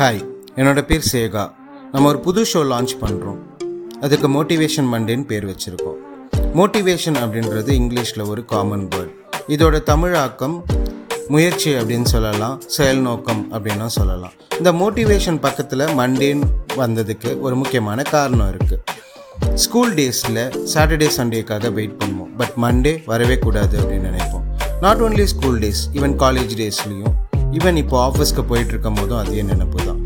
Hi என்னோட பேர் சேகா. நம்ம ஒரு புது ஷோ லான்ச் பண்ணுறோம் அதுக்கு மோட்டிவேஷன் மண்டேன்னு பேர் வச்சுருக்கோம். மோட்டிவேஷன் அப்படின்றது இங்கிலீஷில் ஒரு காமன் வேர்ட் இதோட தமிழாக்கம் முயற்சி அப்படின்னு சொல்லலாம் செயல் நோக்கம் அப்படின்னா சொல்லலாம். இந்த மோட்டிவேஷன் பக்கத்தில் மண்டேன்னு வந்ததுக்கு ஒரு முக்கியமான காரணம் இருக்குது ஸ்கூல் டேஸில் சாட்டர்டே சண்டேக்காக வெயிட் பண்ணுவோம். பட் மண்டே வரவே கூடாது அப்படின்னு நினைப்போம். Not only school days even college டேஸ்லேயும் even இப்போ ஆஃபீஸ்க்கு போயிட்டுருக்கும் போதும் அதே நினைப்பு தான்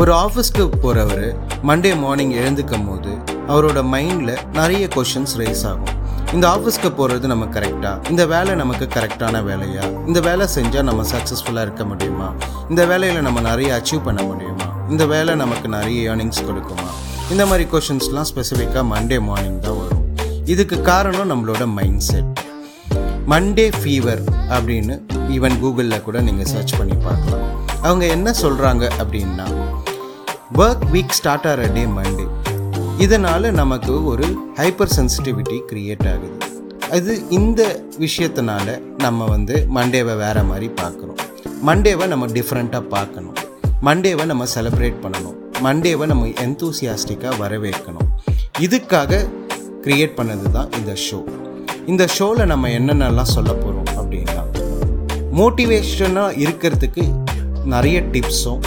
ஒரு ஆஃபீஸ்க்கு போகிறவர் மண்டே மார்னிங் எழுந்துக்கும் போது அவரோட மைண்டில் நிறைய கொஷின்ஸ் ரைஸ் ஆகும். இந்த ஆஃபீஸ்க்கு போகிறது நம்ம கரெக்டாக இந்த வேலை நமக்கு கரெக்டான வேலையா? இந்த வேலை செஞ்சால் நம்ம சக்ஸஸ்ஃபுல்லாக இருக்க முடியுமா? இந்த வேலையில் நம்ம நிறைய அச்சீவ் பண்ண முடியுமா? இந்த வேலை நமக்கு நிறைய ஏர்னிங்ஸ் கொடுக்குமா? இந்த மாதிரி கொஷின்ஸ்லாம் ஸ்பெசிஃபிக்காக மண்டே மார்னிங் தான் வரும். இதுக்கு காரணம் நம்மளோட மைண்ட் செட் மண்டே ஃபீவர் அப்படின்னு ஈவன் கூகுளில் கூட நீங்கள் சர்ச் பண்ணி பார்க்கலாம். அவங்க என்ன சொல்கிறாங்க அப்படின்னா ஒர்க் வீக் ஸ்டார்ட் ஆகிற டே மண்டே இதனால் நமக்கு ஒரு ஹைப்பர் சென்சிட்டிவிட்டி க்ரியேட் ஆகுது. அது இந்த விஷயத்தினால நம்ம வந்து மண்டேவை வேறு மாதிரி பார்க்குறோம். மண்டேவை நம்ம டிஃப்ரெண்ட்டாக பார்க்கணும். மண்டேவை நம்ம செலிப்ரேட் பண்ணணும். மண்டேவை நம்ம எந்தூசியாஸ்டிக்காக வரவேற்கணும். இதுக்காக க்ரியேட் பண்ணது தான் இந்த ஷோ இந்த ஷோவில் நம்ம என்னென்னலாம் சொல்ல போகிறோம் மோட்டிவேஷனாக இருக்கிறதுக்கு நிறைய டிப்ஸும்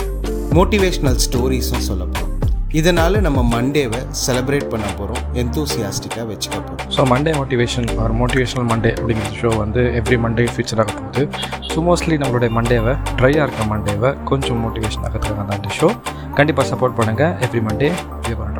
மோட்டிவேஷ்னல் ஸ்டோரிஸும் சொல்ல போகிறோம் இதனால் நம்ம மண்டேவை செலிப்ரேட் பண்ண போகிறோம் எந்தூசியாஸ்டிக்காக வச்சுக்க போகிறோம் so Monday motivation or motivational Monday அப்படிங்கிற ஷோ வந்து எவ்ரி மண்டே ஃபியூச்சர் ஆக போகுது. ஸோ மோஸ்ட்லி நம்மளுடைய மண்டேவை ட்ரையாக இருக்க மண்டேவை கொஞ்சம் மோட்டிவேஷன் ஆகிறதுக்காக தான் ஷோ கண்டிப்பாக சப்போர்ட் பண்ணுங்கள் எவ்ரி மண்டே பண்ணுறோம்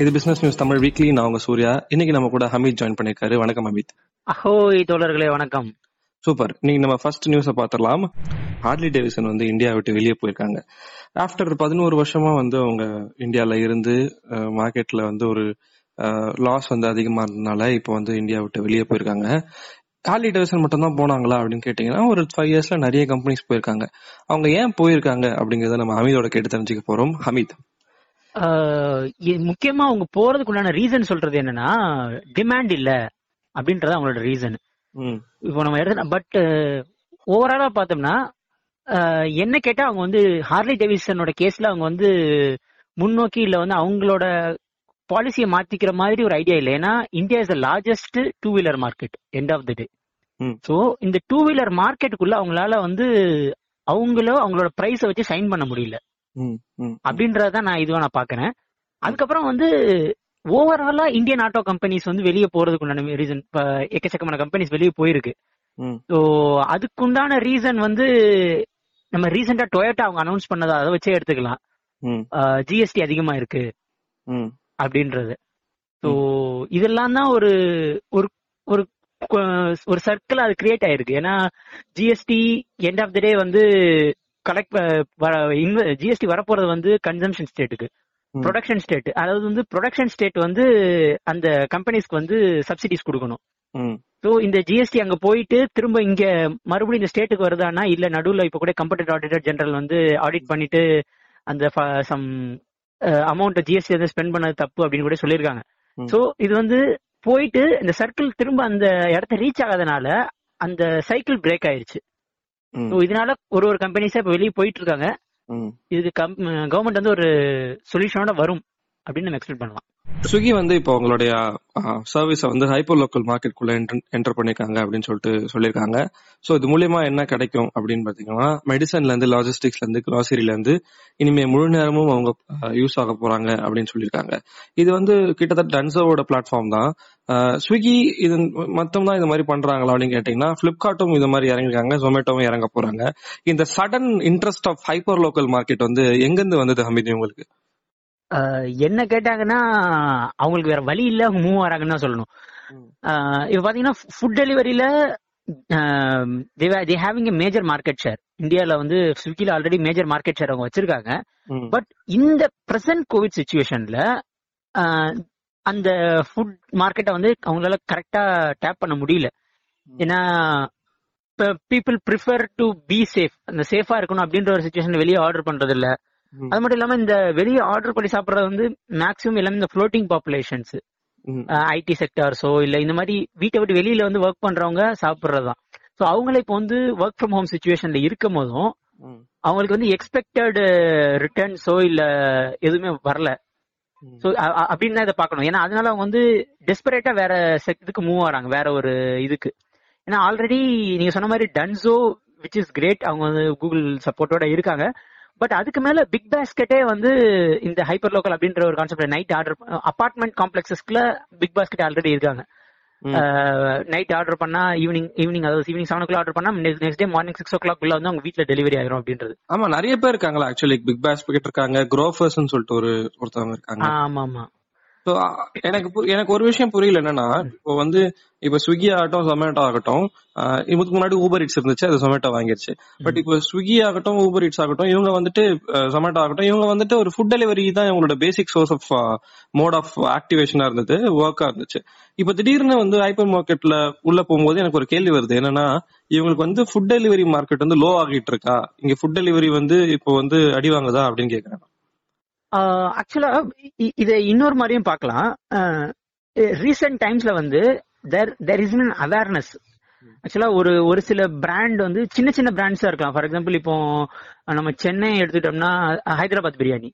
இது பிசினஸ் நியூஸ் தமிழ் வீக்லி நான் உங்க சூர்யா. இன்னைக்கு நம்ம கூட ஹமீத் ஜாயின் பண்ணிருக்காரு வணக்கம் ஹமீத் அஹோய் தோழர்களே வணக்கம். சூப்பர். இன்னைக்கு நம்ம ஃபர்ஸ்ட் நியூஸை பார்த்துடலாம். ஹார்லி டேவிசன் வந்து இந்தியா விட்டு வெளியே போயிருக்காங்க. ஆஃப்டர் பதினோரு வருஷமா வந்து அவங்க இந்தியால இருந்து மார்க்கெட்ல வந்து ஒரு லாஸ் வந்து அதிகமா இருந்ததுனால இப்போ வந்து இந்தியா விட்டு வெளியே போயிருக்காங்க. ஹார்லி டேவிசன் மட்டும் தான் போனாங்களா அப்படின்னு கேட்டீங்கன்னா ஒரு ஃபைவ் இயர்ஸ்ல நிறைய கம்பெனிஸ் போயிருக்காங்க. அவங்க ஏன் போயிருக்காங்க அப்படிங்கறத நம்ம ஹமீதோட கேட்டு தெரிஞ்சுக்க போறோம். ஹமீத் அஹ் முக்கியமா அவங்க போறதுக்கு உண்டான ரீசன் சொல்றது என்னன்னா டிமாண்ட் இல்ல அப்படின்றது அவங்களோட ரீசன் இப்போ நம்ம எடுத்து பட் ஓவராலா பார்த்தோம்னா என்ன கேட்டா அவங்க வந்து ஹார்லி டேவிசனோட கேஸ்ல அவங்க வந்து முன்னோக்கி இல்ல வந்து அவங்களோட பாலிசியை மாத்திக்கிற மாதிரி ஒரு ஐடியா இல்லை. ஏன்னா India is the largest two wheeler market end of the day. So இந்த டூ வீலர் மார்க்கெட்டுக்குள்ள அவங்களால வந்து அவங்களோ அவங்களோட பிரைஸை வச்சு சைன் பண்ண முடியல. ம் ம் அப்படின்றத நான் இதுவா நான் பாக்குறேன் அதுக்கப்புறம் வந்து ஓவராலா இந்தியன் ஆட்டோ கம்பெனிஸ் வந்து வெளியே போறதுக்கு உண்டான ரீசன் எக்கச்சக்கமான கம்பெனிஸ் வெளியே போயிருக்கு. ஸோ அதுக்குண்டான ரீசன் வந்து நம்ம ரீசெண்டா டொயோட்டா அவங்க அனௌன்ஸ் பண்ணதை அதை வச்சே எடுத்துக்கலாம். ஜிஎஸ்டி அதிகமா இருக்கு. அப்படின்றது. ஸோ இதெல்லாம் தான் ஒரு ஒரு ஒரு ஒரு சர்க்கிள் அது கிரியேட் ஆயிருக்கு. ஏன்னா GST end of the day வந்து கலெக்ட் ஜிஎஸ்டி வரப்போறது வந்து கன்சம்ஷன் ஸ்டேட்டுக்கு. ப்ரொடக்ஷன் ஸ்டேட் அதாவது வந்து ப்ரொடக்ஷன் ஸ்டேட் வந்து அந்த கம்பெனிஸ்க்கு வந்து சப்சிடிஸ் கொடுக்கணும். ஸோ இந்த ஜிஎஸ்டி அங்க போயிட்டு திரும்ப இங்க மறுபடியும் இந்த ஸ்டேட்டுக்கு வருதானா இல்ல நடுவுல இப்ப கூட கம்பெனிட் ஆடிட்டர் ஜெனரல் வந்து ஆடிட் பண்ணிட்டு அந்த சம் அமௌண்ட் ஜிஎஸ்டி வந்து ஸ்பெண்ட் பண்ணது தப்பு அப்படின்னு கூட சொல்லியிருக்காங்க. ஸோ இது வந்து போயிட்டு இந்த சர்க்கிள் திரும்ப அந்த இடத்த ரீச் ஆகாதனால அந்த சைக்கிள் பிரேக் ஆயிருச்சு. இதனால ஒரு ஒரு கம்பெனிஸா இப்ப வெளியே போயிட்டு இருக்காங்க. இதுக்கு கவர்மெண்ட் வந்து ஒரு சொல்யூஷனோட வரும். அப்படின்னு நம்ம எக்ஸ்பெக்ட் பண்ணலாம். ஸ்விக்கி வந்து இப்போ உங்களுடைய சர்வீஸை வந்து ஹைப்பர் லோக்கல் மார்க்கெட்டுக்குள்ள என்டர் பண்ணிருக்காங்க அப்படின்னு சொல்லிட்டு சொல்லியிருக்காங்க ஸோ இது மூலியமா என்ன கிடைக்கும் அப்படின்னு பாத்தீங்கன்னா மெடிசன்ல இருந்து லாஜிஸ்டிக்ஸ்ல இருந்து கிராசரியில இருந்து இனிமே முழு நேரமும் அவங்க யூஸ் ஆக போறாங்க அப்படின்னு சொல்லியிருக்காங்க இது வந்து கிட்டத்தட்ட டன்சோவோட பிளாட்ஃபார்ம் தான். ஸ்விக்கி இது மொத்தம் தான் மாதிரி பண்றாங்களா அப்படின்னு கேட்டீங்கன்னா பிளிப்கார்ட்டும் இது மாதிரி இறங்கிருக்காங்க ஜொமேட்டோவும் இறங்க போறாங்க. இந்த sudden interest of hyper local market வந்து எங்கிருந்து வந்தது ஹமீதி உங்களுக்கு? என்ன கேட்டாங்கன்னா அவங்களுக்கு வேற வழி இல்ல அவங்க மூவ் ஆறாங்கன்னு தான் சொல்லணும். இப்ப பாத்தீங்கன்னா food டெலிவரியில they having a major market share இந்தியால வந்து ஸ்விக்கில ஆல்ரெடி மேஜர் மார்க்கெட் ஷேர் அவங்க வச்சிருக்காங்க. பட் இந்த பிரசன்ட் கோவிட் சுச்சுவேஷன்ல அந்த ஃபுட் மார்க்கெட்டை வந்து அவங்களால கரெக்டா டேப் பண்ண முடியல. ஏன்னா people prefer to be safe அந்த சேஃபா இருக்கணும் அப்படின்ற ஒரு சுச்சுவேஷன் வெளியே ஆர்டர் பண்றது இல்ல. அது மட்டும் இல்லாம இந்த வெளியே ஆர்டர் பண்ணி சாப்பிடுறது வந்து மேக்ஸிமம் எல்லாமே இந்த ஃப்ளோட்டிங் பாப்புலேஷன்ஸ். ஐடி செக்டார்ஸோ இல்ல இந்த மாதிரி வீட்டை விட்டு வெளியில வந்து ஒர்க் பண்றவங்க சாப்பிடுறதுதான். சோ அவங்கள இப்போ வந்து ஒர்க் ஃப்ரம் ஹோம் சுச்சுவேஷன்ல இருக்கும் போதும். அவங்களுக்கு வந்து எக்ஸ்பெக்டட் ரிட்டர்ன்ஸோ இல்ல எதுவுமே வரல. சோ அப்படின்னு தான் இதை பார்க்கணும். ஏன்னா அதனால அவங்க வந்து டெஸ்பரேட்டா வேற செக்டுக்கு மூவ் ஆறாங்க வேற ஒரு இதுக்கு. ஏன்னா ஆல்ரெடி நீங்க சொன்ன மாதிரி டன்சோ விச் இஸ் கிரேட் அவங்க வந்து கூகுள் சப்போர்ட்டோட இருக்காங்க. பட் அதுக்கு மேல பிக் பாஸ்கெட்டே வந்து இந்த ஹைப்பர் லோக்கல் அப்படின்ற ஒரு கான்செப்ட் நைட் ஆர்டர் அபார்ட்மெண்ட் காம்ப்ளெக்ஸஸ்க்குள்ள பிக் பாஸ்கெட் ஆல்ரெடி இருக்காங்க. நைட் ஆர்டர் பண்ணா ஈவினிங் ஈவினிங் அதாவது evening seven o'clock order பண்ணா next day morning six o'clock உள்ள வந்து அவங்க வீட்ல டெலிவரி ஆயிரும் அப்படின்றது. ஆமா நிறைய பேர் இருக்காங்களா ஆக்சுவலி பிக் பாஸ் பாக்கெட் இருக்காங்க குரோஃபர்ஸ் சொல்லிட்டு ஒரு ஒருத்தவங்க இருக்காங்க. ஆமா ஆமா எனக்கு எனக்கு ஒரு விஷயம் புரியல என்னன்னா இப்போ வந்து இப்ப ஸ்விக்கி ஆகட்டும் ஜொமேட்டோ ஆகட்டும் இதுக்கு முன்னாடி ஊபர் இட்ஸ் இருந்துச்சு அது ஜொமேட்டோ வாங்கிருச்சு. பட் இப்போ ஸ்விக்கி ஆகட்டும் ஊபர் இட்ஸ் ஆகட்டும் இவங்க வந்துட்டு ஜொமேட்டோ ஆகட்டும் இவங்க வந்துட்டு ஒரு ஃபுட் டெலிவரி தான் இவங்களோட basic source of mode of ஆக்டிவேஷனா இருந்தது ஒர்க்கா இருந்துச்சு. இப்போ திடீர்னு வந்து ஹைப்பர் மார்க்கெட்ல உள்ள போகும்போது எனக்கு ஒரு கேள்வி வருது. என்னன்னா இவங்களுக்கு வந்து ஃபுட் டெலிவரி மார்க்கெட் வந்து லோ ஆகிட்டு இருக்கா? இங்க ஃபுட் டெலிவரி வந்து இப்போ வந்து அடி வாங்குதா? அப்படின்னு கேக்குறேன் ஆக்சுவலா இதை இன்னொரு மாதிரியும் பார்க்கலாம். ரீசெண்ட் டைம்ஸ்ல வந்து there there is an awareness ஆக்சுவலா ஒரு ஒரு சில பிராண்ட் வந்து சின்ன சின்ன பிராண்ட்ஸா இருக்கலாம். ஃபார் எக்ஸாம்பிள் இப்போ நம்ம சென்னை எடுத்துட்டோம்னா Hyderabad biryani.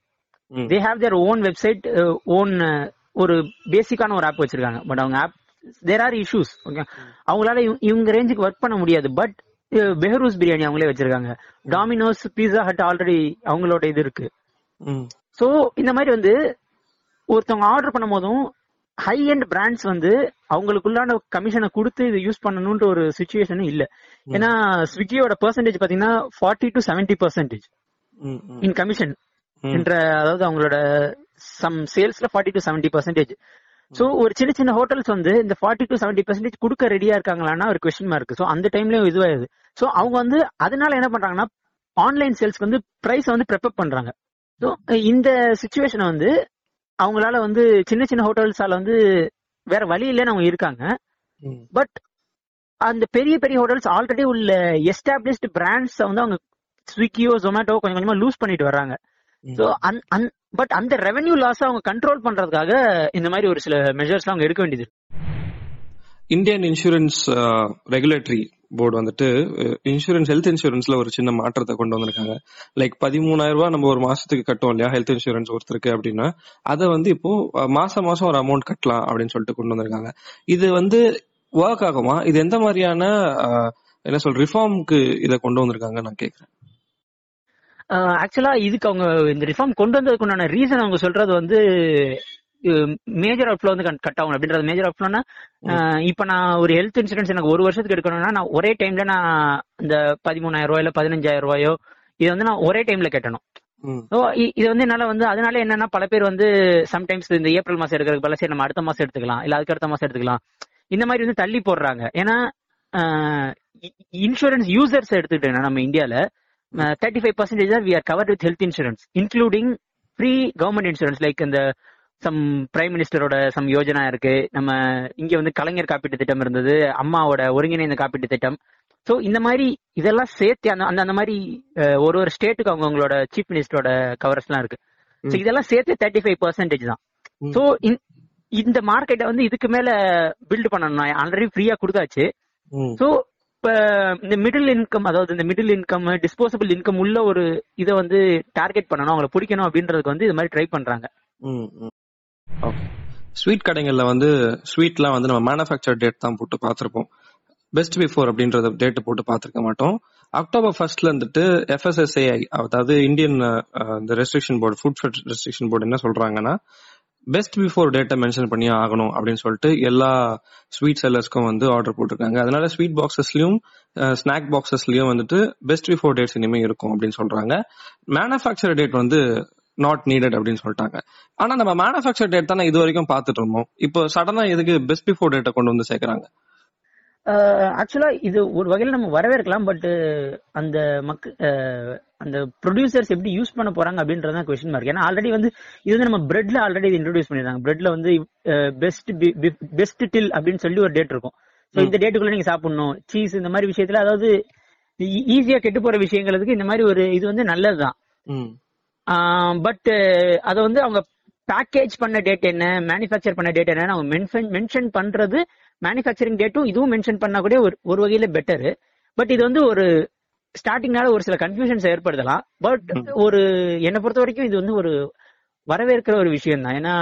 They have their own website own ஒரு பேசிக்கான ஒரு ஆப் வச்சிருக்காங்க. பட் அவங்க app there are issues okay அவங்களால இவ- இவங்க ரேஞ்சுக்கு ஒர்க் பண்ண முடியாது. பட் பெஹரூஸ் பிரியாணி அவங்களே வச்சிருக்காங்க. டாமினோஸ் பீஸா ஹட் ஆல்ரெடி அவங்களோட இது இருக்கு. சோ இந்த மாதிரி வந்து ஒருத்தவங்க ஆர்டர் பண்ணும் போதும் ஹை எண்ட் பிராண்ட்ஸ் வந்து அவங்களுக்குள்ளான கமிஷனை கொடுத்து இது யூஸ் பண்ணணும்ன்ற ஒரு சுச்சுவேஷனும் இல்ல. ஏன்னா ஸ்விக்கியோட பெர்சன்டேஜ் பாத்தீங்கன்னா forty to seventy percentage. In commission. என்ற அதாவது அவங்களோட some சேல்ஸ்ல forty to seventy percentage so ஒரு சின்ன சின்ன ஹோட்டல்ஸ் வந்து இந்த ஃபார்ட்டி டு செவன்டி பர்சன்டேஜ் கொடுக்க ரெடியா இருக்காங்களான்னா ஒரு கொஸ்டின் மார்க் சோ அந்த டைம்லயும் இதுவாகுது சோ அவங்க வந்து அதனால என்ன பண்றாங்கன்னா ஆன்லைன் சேல்ஸ்க்கு வந்து பிரைஸ் வந்து ப்ரெப்பப் பண்றாங்க. சோ இந்த சுச்சுவேஷனை வந்து அவங்களால வந்து சின்ன சின்ன ஹோட்டல்ஸால வந்து வேற வழி இல்லைன்னு அவங்க இருக்காங்க. பட் அந்த பெரிய பெரிய ஹோட்டல்ஸ் ஆல்ரெடி உள்ள எஸ்டாப்ளிஷ்டு பிராண்ட்ஸ் வந்து அவங்க ஸ்விக்கியோ ஜொமேட்டோ கொஞ்சம் கொஞ்சமா லூஸ் பண்ணிட்டு வர்றாங்க ஸோ பட் அந்த ரெவென்யூ லாஸ் அவங்க கண்ட்ரோல் பண்றதுக்காக இந்த மாதிரி ஒரு சில மெஷர்ஸ் அவங்க எடுக்க வேண்டியது. இந்தியன் இன்சூரன்ஸ் ரெகுலேட்டரி போர்டு வந்துட்டு இன்சூரன்ஸ் ஹெல்த் இன்சூரன்ஸ்ல ஒரு சின்ன மாற்றத்தை கொண்டு வந்திருக்காங்க. லைக் பதிமூணாயிரம் ரூபாய் நம்ம ஒரு மாசத்துக்கு கட்டோம் இல்லையா? ஹெல்த் இன்சூரன்ஸ் ஒருத்தருக்கு அப்படின்னா அதை வந்து இப்போ மாசம் மாசம் ஒரு அமௌண்ட் கட்டலாம் அப்படின்னு சொல்லிட்டு கொண்டு வந்திருக்காங்க. இது வந்து ஒர்க் ஆகுமா? இது எந்த மாதிரியான என்ன சொல் ரிஃபார்முக்கு இதை கொண்டு வந்திருக்காங்க நான் கேக்குறேன். ஆக்சுவலா இதுக்கு அவங்க இந்த ரிஃபார்ம் கொண்டு வந்ததுக்கு உண்டான ரீசன் அவங்க சொல்றது வந்து மேஜர் அவுட்ஃப்ளோ வந்து கட் ஆகும் அப்படின்றது மேஜர் அவுட்ஃப்ளோனா இப்ப நான் ஒரு ஹெல்த் இன்சூரன்ஸ் எனக்கு ஒரு வருஷத்துக்கு எடுக்கணும்னா நான் ஒரே டைம்ல நான் இந்த பதிமூணாயிரம் ரூபாயில பதினஞ்சாயிரம் ரூபாயோ இதை வந்து நான் ஒரே டைம்ல கட்டணும். இது வந்து என்னால வந்து அதனால என்னன்னா பல பேர் வந்து சம்டைம்ஸ் இந்த ஏப்ரல் மாசம் எடுக்கிறதுக்கு பதிலா சரி நம்ம அடுத்த மாசம் எடுத்துக்கலாம் இல்ல அதுக்கு அடுத்த மாசம் எடுத்துக்கலாம். இந்த மாதிரி வந்து தள்ளி போடுறாங்க. ஏன்னா இன்சூரன்ஸ் யூசர்ஸ் எடுத்துக்கிட்டேன்னா நம்ம இந்தியால thirty five percentage we are cover with health insurance including free government insurance like இந்த சம் பிரைம் மினிஸ்டரோட சம் யோஜனா இருக்கு. நம்ம இங்க வந்து கலைஞர் காப்பீட்டு திட்டம் இருந்தது அம்மாவோட ஒருங்கிணைந்த காப்பீட்டு திட்டம். சோ இந்த மாதிரி இதெல்லாம் சேர்த்து அந்த அந்த அந்த மாதிரி ஒரு ஒரு ஸ்டேட்டுக்கு அவங்க அவங்களோட சீஃப் மினிஸ்டரோட கவர்ஸ் எல்லாம் இருக்கு. சோ ம். இதெல்லாம் சேர்த்து தேர்ட்டி ஃபைவ் பர்சன்டேஜ் தான். சோ இந்த மார்க்கெட்டை வந்து இதுக்கு மேல பில்ட் பண்ணணும். ஆல்ரெடி ஃப்ரீயா கொடுத்தாச்சு. சோ இப்ப இந்த மிடில் இன்கம் அதாவது இந்த மிடில் இன்கம் டிஸ்போசபிள் இன்கம் உள்ள ஒரு இதை வந்து டார்கெட் பண்ணணும். அவங்களை பிடிக்கணும் அப்படின்றதுக்கு வந்து இது மாதிரி ட்ரை பண்றாங்க. ஸ்வீட் கடைகள்ல வந்து ஸ்வீட்லாம் வந்து நம்ம மேனுஃபேக்சர் டேட் தான் போட்டு பார்த்துருப்போம். பெஸ்ட் பிஃபோர் அப்படின்றத டேட் போட்டு பார்த்துருக்க மாட்டோம். அக்டோபர் ஃபர்ஸ்ட்ல இருந்துட்டு எஃப்எஸ்எஸ்ஏஐ அதாவது இந்தியன் இந்த restriction board food restriction board என்ன சொல்றாங்கன்னா பெஸ்ட் பிஃபோர் டேட்டை மென்ஷன் பண்ணி ஆகணும் அப்படின்னு சொல்லிட்டு எல்லா ஸ்வீட் செல்லர்ஸ்க்கும் வந்து ஆர்டர் போட்டிருக்காங்க. அதனால ஸ்வீட் பாக்ஸஸ்லயும் ஸ்நாக் பாக்ஸஸ்லயும் வந்துட்டு பெஸ்ட் பிஃபோர் டேட்ஸ் இனிமே இருக்கும் அப்படின்னு சொல்றாங்க. மேனுஃபேக்சர் டேட் வந்து நாட் நீடட் அப்படின்னு சொல்லிட்டாங்க. ஆனா நம்ம மேனுஃபேக்சர் டேட் தானே இது வரைக்கும் பார்த்துட்டு இருந்தோம். இப்போ சடனா எதுக்கு பெஸ்ட் பிஃபோர் டேட்டை கொண்டு வந்து சேர்க்கறாங்க? ஆக்சுவலா இது ஒரு வகையில நம்ம வரவேற்கலாம் பட் அந்த அஹ், அந்த ப்ரொடியூசர்ஸ் எப்படி யூஸ் பண்ண போறாங்க அப்படின்றது கொஸ்டின் மார்க் ஏன்னா ஆல்ரெடி வந்து இது வந்து நம்ம பிரெட்ல ஆல்ரெடி இன்ட்ரோடியூஸ் பண்ணிருக்காங்க. பிரெட்ல வந்து பெஸ்ட் பெஸ்ட் டில் அப்படின்னு சொல்லி ஒரு டேட் இருக்கும். ஸோ இந்த டேட்டுக்குள்ள நீங்க சாப்பிடணும். சீஸ் இந்த மாதிரி விஷயத்துல அதாவது ஈஸியா கெட்டு போற விஷயங்களுக்கு இந்த மாதிரி ஒரு இது வந்து நல்லதுதான். பட் அதை வந்து அவங்க பேக்கேஜ் பண்ண டேட் என்ன மேனுஃபேக்சர் பண்ண டேட் என்ன அவங்க மென்ஷன் மென்ஷன் பண்றது மேனுஃபேக்சரிங் டேட்டும் இதுவும் மென்ஷன் பண்ணா கூட ஒரு ஒரு வகையில பெட்டர் பட் இது வந்து ஒரு ஸ்டார்டிங்னால ஒரு சில கன்ஃபியூஷன்ஸ் ஏற்படுத்தலாம். பட். ஒரு என்னை பொறுத்த வரைக்கும் இது வந்து ஒரு வரவேற்கிற ஒரு விஷயம் தான் ஏன்னா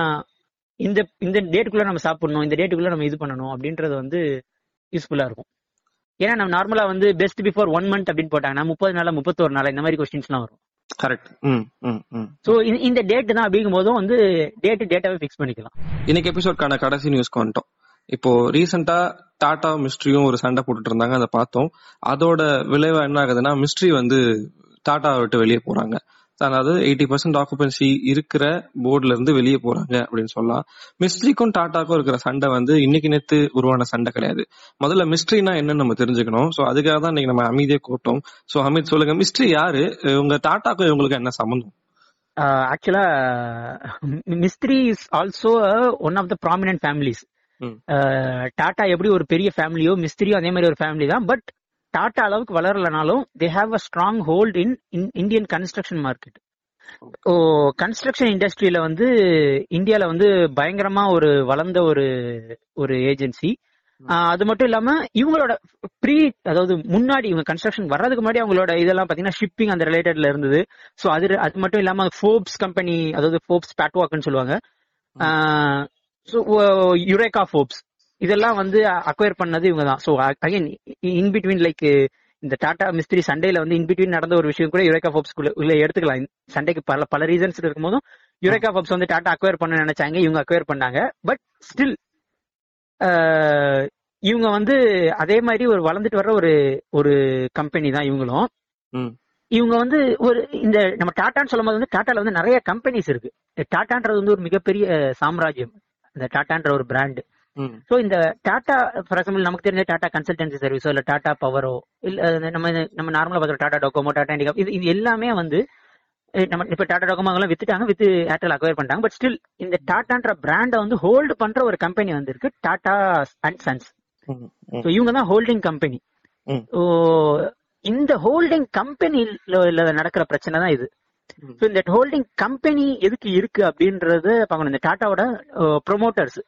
இந்த இந்த டேட்டுக்குள்ள நம்ம சாப்பிடணும் இந்த டேட்டுக்குள்ள நம்ம இது பண்ணணும் அப்படின்றது வந்து யூஸ்ஃபுல்லா இருக்கும். ஏன்னா நம்ம நார்மலா வந்து பெஸ்ட் பிஃபோர் ஒன் மந்த் அப்படின்னு போட்டாங்கன்னா முப்பது நாளா முப்பத்தோரு நாளா இந்த மாதிரி கொஸ்டின்ஸ்லாம் வரும். கரெக்ட் ம் ம் ம் சோ இந்த டேட் தான் அப்படிங்கும் போதும் வந்து டேட் டேட்டாவே ஃபிக்ஸ் பண்ணிக்கலாம். இன்னைக்கு எபிசோட்கான கடைசி நியூஸ்க்கு வந்துட்டோம். இப்போ ரீசெண்டா டாடா மிஸ்ட்ரியும் ஒரு சண்டை போட்டுட்டு இருந்தாங்க அதை பார்த்தோம். அதோட விளைவா என்ன ஆகுதுன்னா மிஸ்ட்ரி வந்து டாடா விட்டு வெளியே போறாங்க. அதாவது எயிட்டி பர்சன்ட் ஆக்குபென்சி இருக்கிற போர்டுல இருந்து வெளியே போறாங்க அப்படின்னு சொல்லலாம். மிஸ்ட்ரிக்கும் டாட்டாக்கும் இருக்கிற சண்டை வந்து இன்னைக்கு நேத்து உருவான சண்டை கிடையாது. முதல்ல மிஸ்ட்ரினா என்னன்னு நம்ம தெரிஞ்சுக்கணும். சோ அதுக்காக தான் இன்னைக்கு நம்ம அமைதியே கூட்டோம். சோ அமித் சொல்லுங்க மிஸ்ட்ரி யாரு? உங்க டாட்டாக்கும் இவங்களுக்கு என்ன சம்பந்தம்? ஆக்சுவலா Mistry is also one of the prominent families. Tata எப்படி ஒரு பெரிய ஃபேமிலியோ மிஸ்திரியோ அதே மாதிரி ஒரு ஃபேமிலி தான். பட் டாடா அளவுக்கு வளரலனாலும் they have a strong hold in Indian construction market or construction இண்டஸ்ட்ரியில வந்து இந்தியால வந்து பயங்கரமா ஒரு வளர்ந்த ஒரு ஒரு ஏஜென்சி அது மட்டும் இல்லாம இவங்களோட ப்ரீ அதாவது முன்னாடி இவங்க கன்ஸ்ட்ரக்ஷன் வர்றதுக்கு முன்னாடி அவங்களோட இதெல்லாம் பாத்தீங்கன்னா ஷிப்பிங் அந்த ரிலேட்டட்ல இருந்தது. சோ அது அது மட்டும் இல்லாம ஃபோப்ஸ் கம்பெனி அதாவது ஃபோப்ஸ் பேட்வாக்னு சொல்லுவாங்க. ஸோ யுரேகா ஃபோப்ஸ் இதெல்லாம் வந்து அக்வயர் பண்ணது இவங்க தான் so again in between like இந்த டாடா மிஸ்திரி சண்டையில வந்து இன் பிட்வீன் நடந்த ஒரு விஷயம் கூட யுரேகா ஃபோப்ஸ் உள்ள எடுத்துக்கலாம். சண்டைக்கு பல பல ரீசன்ஸ் இருக்கும்போதும் யுரேகா ஃபோப்ஸ் வந்து டாடா அக்வயர் பண்ண நினைச்சாங்க இவங்க அக்வயர் பண்ணாங்க. பட் ஸ்டில் இவங்க வந்து அதே மாதிரி ஒரு வளர்ந்துட்டு வர்ற ஒரு ஒரு கம்பெனி தான் இவங்களும். இவங்க வந்து ஒரு இந்த நம்ம டாட்டான்னு சொல்லும்போது வந்து டாட்டால வந்து நிறைய கம்பெனிஸ் இருக்கு. டாட்டான்றது வந்து ஒரு மிகப்பெரிய சாம்ராஜ்யம். இந்த டாட்டான்ற ஒரு பிராண்ட் ஸோ இந்த டாடா ஃபார் எக்ஸாம்பிள் நமக்கு தெரிஞ்ச டாடா கன்சல்டன்சி சர்வீஸோ இல்ல டாடா பவரோ இல்ல நம்ம நம்ம நார்மலா பார்க்குற டாடா டோகோமோ டாடா இண்டிகா இது இது எல்லாமே வந்து நம்ம இப்ப டாடா டோகோமோ எல்லாம் வித்துட்டாங்க வித்து ஏர்டெல் அக்வயர் பண்ணிட்டாங்க பட் ஸ்டில் இந்த டாட்டான்ற பிராண்டை வந்து ஹோல்டு பண்ற ஒரு கம்பெனி வந்து இருக்கு டாடா அண்ட் சன்ஸ் இவங்க தான் ஹோல்டிங் கம்பெனி இந்த ஹோல்டிங் கம்பெனில நடக்கிற பிரச்சனை தான் இது இந்த ஹோல்டிங் கம்பெனி எதுக்கு இருக்கு அப்படின்றத பார்க்கணும். இந்த டாட்டாவோட ப்ரொமோட்டர்ஸ்.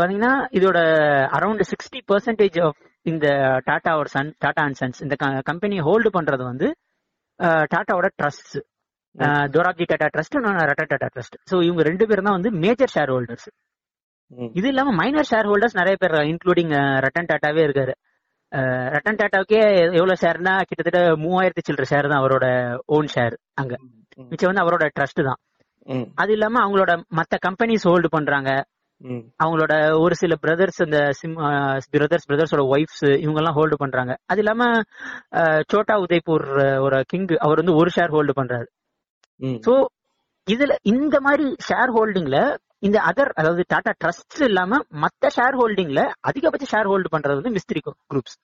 பாத்தீங்கன்னா இதோட அரௌண்ட் சிக்ஸ்டி பர்சன்டேஜ் ஆஃப் இந்த டாட்டாவோட சன் டாடா அண்ட் சன்ஸ் இந்த கம்பெனியை ஹோல்டு பண்றது வந்து டாட்டாவோட trust Dorabji Tata trust Ratan Tata trust so இவங்க ரெண்டு பேரும் தான் வந்து மேஜர் ஷேர் ஹோல்டர்ஸ். இது இல்லாம மைனர் ஷேர் ஹோல்டர்ஸ் நிறைய பேர் இன்க்ளூடிங் ரட்டன் டாட்டாவே இருக்காரு. ரட்டன் டாட்டாவுக்கே எவ்வளவு ஷேர்னா கிட்டத்தட்ட மூவாயிரத்தி சில்லற ஷேர் தான் அவரோட ஓன் ஷேர் அங்க. மிச்சம் வந்து அவரோட ட்ரஸ்ட் தான். அது இல்லாம அவங்களோட மத்த கம்பெனிஸ் ஹோல்டு பண்றாங்க. அவங்களோட ஒரு சில பிரதர்ஸ் அந்த சிம் பிரதர்ஸ் பிரதர்ஸோட ஒய்ஃப்ஸ் இவங்க எல்லாம் ஹோல்டு பண்றாங்க. அது இல்லாம சோட்டா உதய்பூர் ஒரு கிங் அவர் வந்து ஒரு ஷேர் ஹோல்டு பண்றாரு. சோ இதுல இந்த மாதிரி ஷேர் ஹோல்டிங்ல இந்த அதர் அதாவது டாடா ட்ரஸ்ட் இல்லாம மத்த ஷேர் ஹோல்டிங்ல அதிகபட்ச ஷேர் ஹோல்டு பண்றது வந்து மிஸ்திரி குரூப்ஸ்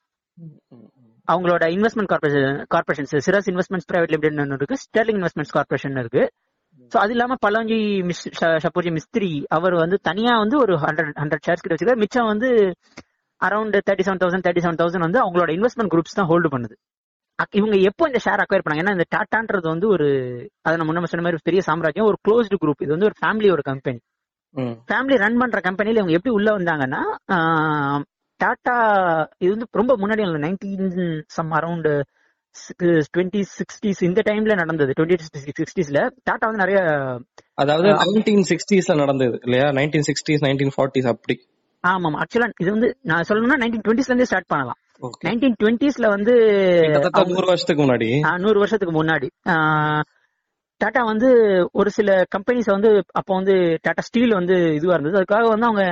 அவங்களோட investment corporation corporations Cyrus investments private limited இருக்கு ஸ்டெர்லிங் இன்வெஸ்ட்மெண்ட்ஸ் கார்பரேஷன் இருக்கு. சோ அது இல்லாம பல்லாஞ்சி மிஸ் ஷப்பூர்ஜி மிஸ்திரி அவர் வந்து தனியா வந்து ஒரு ஹண்ட்ரட் ஹண்ட்ரட் ஷேர்ஸ் கிட்ட வச்சிருக்காரு மிச்சம் வந்து around thirty seven thousand thirty seven thousand வந்து அவங்களோட இன்வெஸ்ட்மெண்ட் குரூப்ஸ் தான் ஹோல்டு பண்ணுது. இவங்க எப்போ இந்த ஷேர் அக்வயர் பண்ணாங்க? ஏன்னா இந்த டாட்டான்றது வந்து ஒரு அதை நம்ம முன்ன சொன்ன மாதிரி பெரிய சாம்ராஜ்யம் ஒரு க்ளோஸ்டு குரூப் இது வந்து ஒரு ஃபேமிலி ஒரு கம்பெனி. ஃபேமிலி ரன் பண்ற கம்பெனில இவங்க எப்படி உள்ள வந்தாங்கன்னா டாடா இது வந்து ரொம்ப முன்னாடி nineteen some around twenty sixties இந்த டைம்ல நடந்தது. டுவெண்ட்டி சிக்ஸ்டீஸ்ல டாடா வந்து நிறைய அதாவது நைன்டீன் சிக்ஸ்டீஸ்ல நடந்தது இல்லையா? நைன்டீன் சிக்ஸ்டீஸ் நைன்டீன் ஃபார்ட்டிஸ் அப்படி. ஆமாம். ஆக்சுவலா இது வந்து நான் சொல்லணும்னா நைன்டீன் டுவெண்ட்டிஸ்ல இருந்தே ஸ்டார்ட் பண்ணலாம். நைன்டீன் டுவெண்ட்டிஸ்ல வந்து நூறு வருஷத்துக்கு முன்னாடி. நூறு வருஷத்துக்கு முன்னாடி. டாடா வந்து ஒரு சில கம்பெனிஸ் வந்து அப்போ வந்து டாடா ஸ்டீல் வந்து இதுவா இருந்தது. அதுக்காக வந்து அவங்க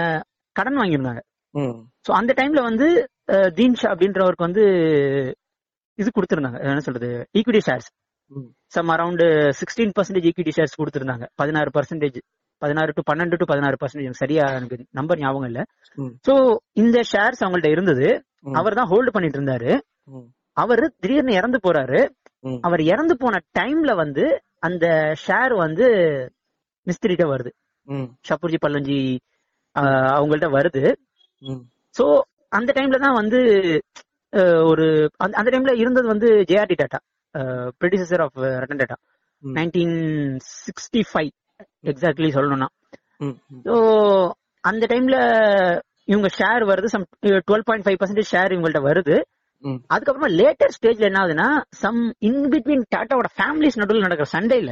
கடன் வாங்கியிருந்தாங்க. சோ அந்த டைம்ல வந்து அஹ், தீன் ஷா அப்படின்றவருக்கு வந்து இது கொடுத்திருந்தாங்க. என்ன சொல்றது? Equity shares. Some around sixteen percentage equity shares கொடுத்திருந்தாங்க. பதினாறு பர்சன்டேஜ் பதினாறு டு பன்னெண்டு டு பதினாறு பர்சன்டேஜ் சரியா எனக்கு நம்பர் ஞாபகம் இல்ல. சோ இந்த ஷேர்ஸ் அவங்கள்ட்ட இருந்தது. அவர் தான் ஹோல்டு பண்ணிட்டு இருந்தாரு. அவர் திடீர்னு இறந்து போறாரு. அவர் இறந்து போன டைம்ல வந்து அந்த ஷேர் வந்து மிஸ்திரிட்ட வருது. ஷப்பூர்ஜி பல்லஞ்சி அவங்கள்ட்ட வருது. சோ அந்த டைம்ல தான் வந்து ஒரு அந்த- டைம்ல இருந்தது வந்து JRD Tata producer of Ratan Tata. Nineteen sixty five exactly சொல்லணும்னா. ஸோ அந்த டைம்ல இவங்க ஷேர் வருது some twelve point five percentage share இவங்கள்ட்ட வருது. அதுக்கப்புறமா லேட்டர் ஸ்டேஜ்ல என்ன ஆகுதுன்னா சம் இன் பிட்வீன் டாட்டாவோட ஃபேமிலிஸ் நடுவில் நடக்கிற சண்டையில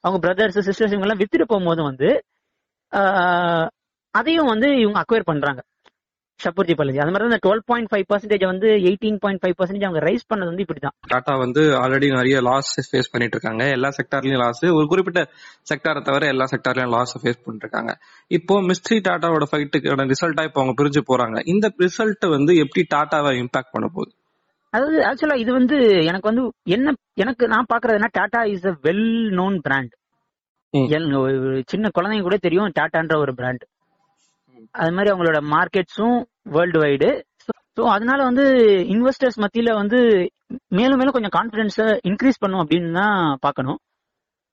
அவங்க பிரதர்ஸ் சிஸ்டர்ஸ் இவங்க எல்லாம் வித்துட்டு போகும்போது வந்து அதையும் வந்து இவங்க அக்வயர் பண்றாங்க ஷப்பூர்ஜி பாலாஜி அது மாதிரி தான் டுவெல் பாயிண்ட் ஃபைவ் பர்சன்டேஜ் வந்து எயிட்டீன் பாயிண்ட் ஃபைவ் பர்சன்டேஜ் அவங்க ரைஸ் பண்ணது வந்து இப்படிதான். டாடா வந்து ஆல்ரெடி நிறைய லாஸ் ஃபேஸ் பண்ணிட்டு இருக்காங்க. எல்லா செக்டார்லயும் லாஸ் ஒரு குறிப்பிட்ட செக்டாரை தவிர எல்லா செக்டார்லயும் லாஸ் ஃபேஸ் பண்ணிட்டு இருக்காங்க. இப்போ மிஸ்ட்ரி டாட்டாவோட ஃபைட்டுக்கான ரிசல்ட்டா இப்போ அவங்க பிரிஞ்சு போறாங்க. இந்த ரிசல்ட் வந்து எப்படி டாட்டாவை இம்பாக்ட் பண்ண போகுது? அதாவது ஆக்சுவலா இது வந்து எனக்கு வந்து என்ன எனக்கு நான் பாக்குறதுன்னா Tata is a well known brand. சின்ன குழந்தைங்க கூட தெரியும் டாட்டான்ற ஒரு பிராண்ட் அது மாதிரி அவங்களோட மார்க்கெட்ஸும் வேர்ல்டு வைடு ஸோ அதனால வந்து இன்வெஸ்டர்ஸ் மத்தியில வந்து மேலும் மேலும் கொஞ்சம் கான்பிடன்ஸை இன்க்ரீஸ் பண்ணும் அப்படின்னு தான் பார்க்கணும்.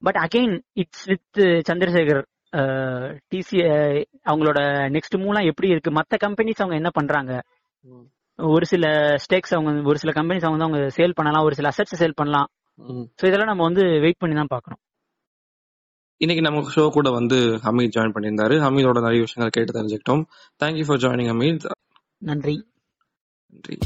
But again it's with Chandrasekhar DC அவங்களோட நெக்ஸ்ட் மூவ்லாம் எப்படி இருக்கு? மற்ற கம்பெனிஸ் அவங்க என்ன பண்றாங்க? ஒரு சில ஸ்டேக்ஸ் அவங்க ஒரு சில கம்பெனிஸ் அவங்க வந்து அவங்க சேல் பண்ணலாம் ஒரு சில அசட்ஸ் சேல் பண்ணலாம். ஸோ இதெல்லாம் நம்ம வந்து வெயிட் பண்ணி தான் பார்க்கணும். இன்னைக்கு நம்ம ஷோ கூட வந்து ஹமீத் ஜாயின் பண்ணியிருந்தாரு. ஹமீதோட நிறைய விஷயங்கள் கேட்டு தெரிஞ்சுக்கிட்டோம். தேங்க்யூ ஃபார் ஜாயினிங் ஹமீத் நன்றி. நன்றி.